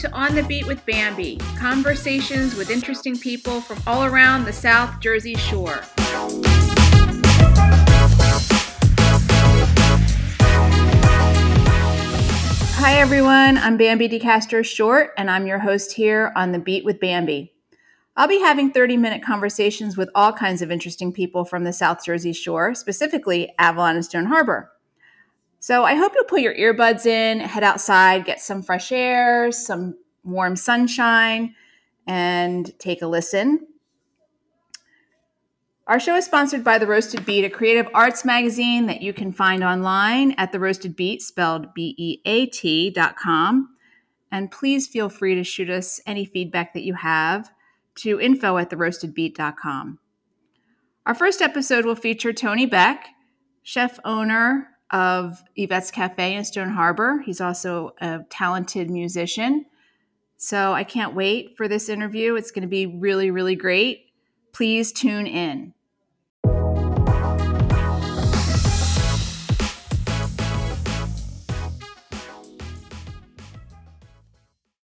to On the Beat with Bambi conversations with interesting people from all around the South Jersey Shore. Hi, everyone. I'm Bambi DeCastro Short, and I'm your host here on The Beat with Bambi. I'll be having 30 minute conversations with all kinds of interesting people from the South Jersey Shore, specifically Avalon and Stone Harbor. So I hope you'll put your earbuds in, head outside, get some fresh air, some warm sunshine, and take a listen. Our show is sponsored by The Roasted Beat, a creative arts magazine that you can find online at The Roasted Beat, spelled B E A T dot com. And please feel free to shoot us any feedback that you have to info at theroastedbeat.com. Our first episode will feature Tony Beck, chef owner of Yvette's Cafe in Stone Harbor. He's also a talented musician. So I can't wait for this interview. It's going to be really, really great. Please tune in.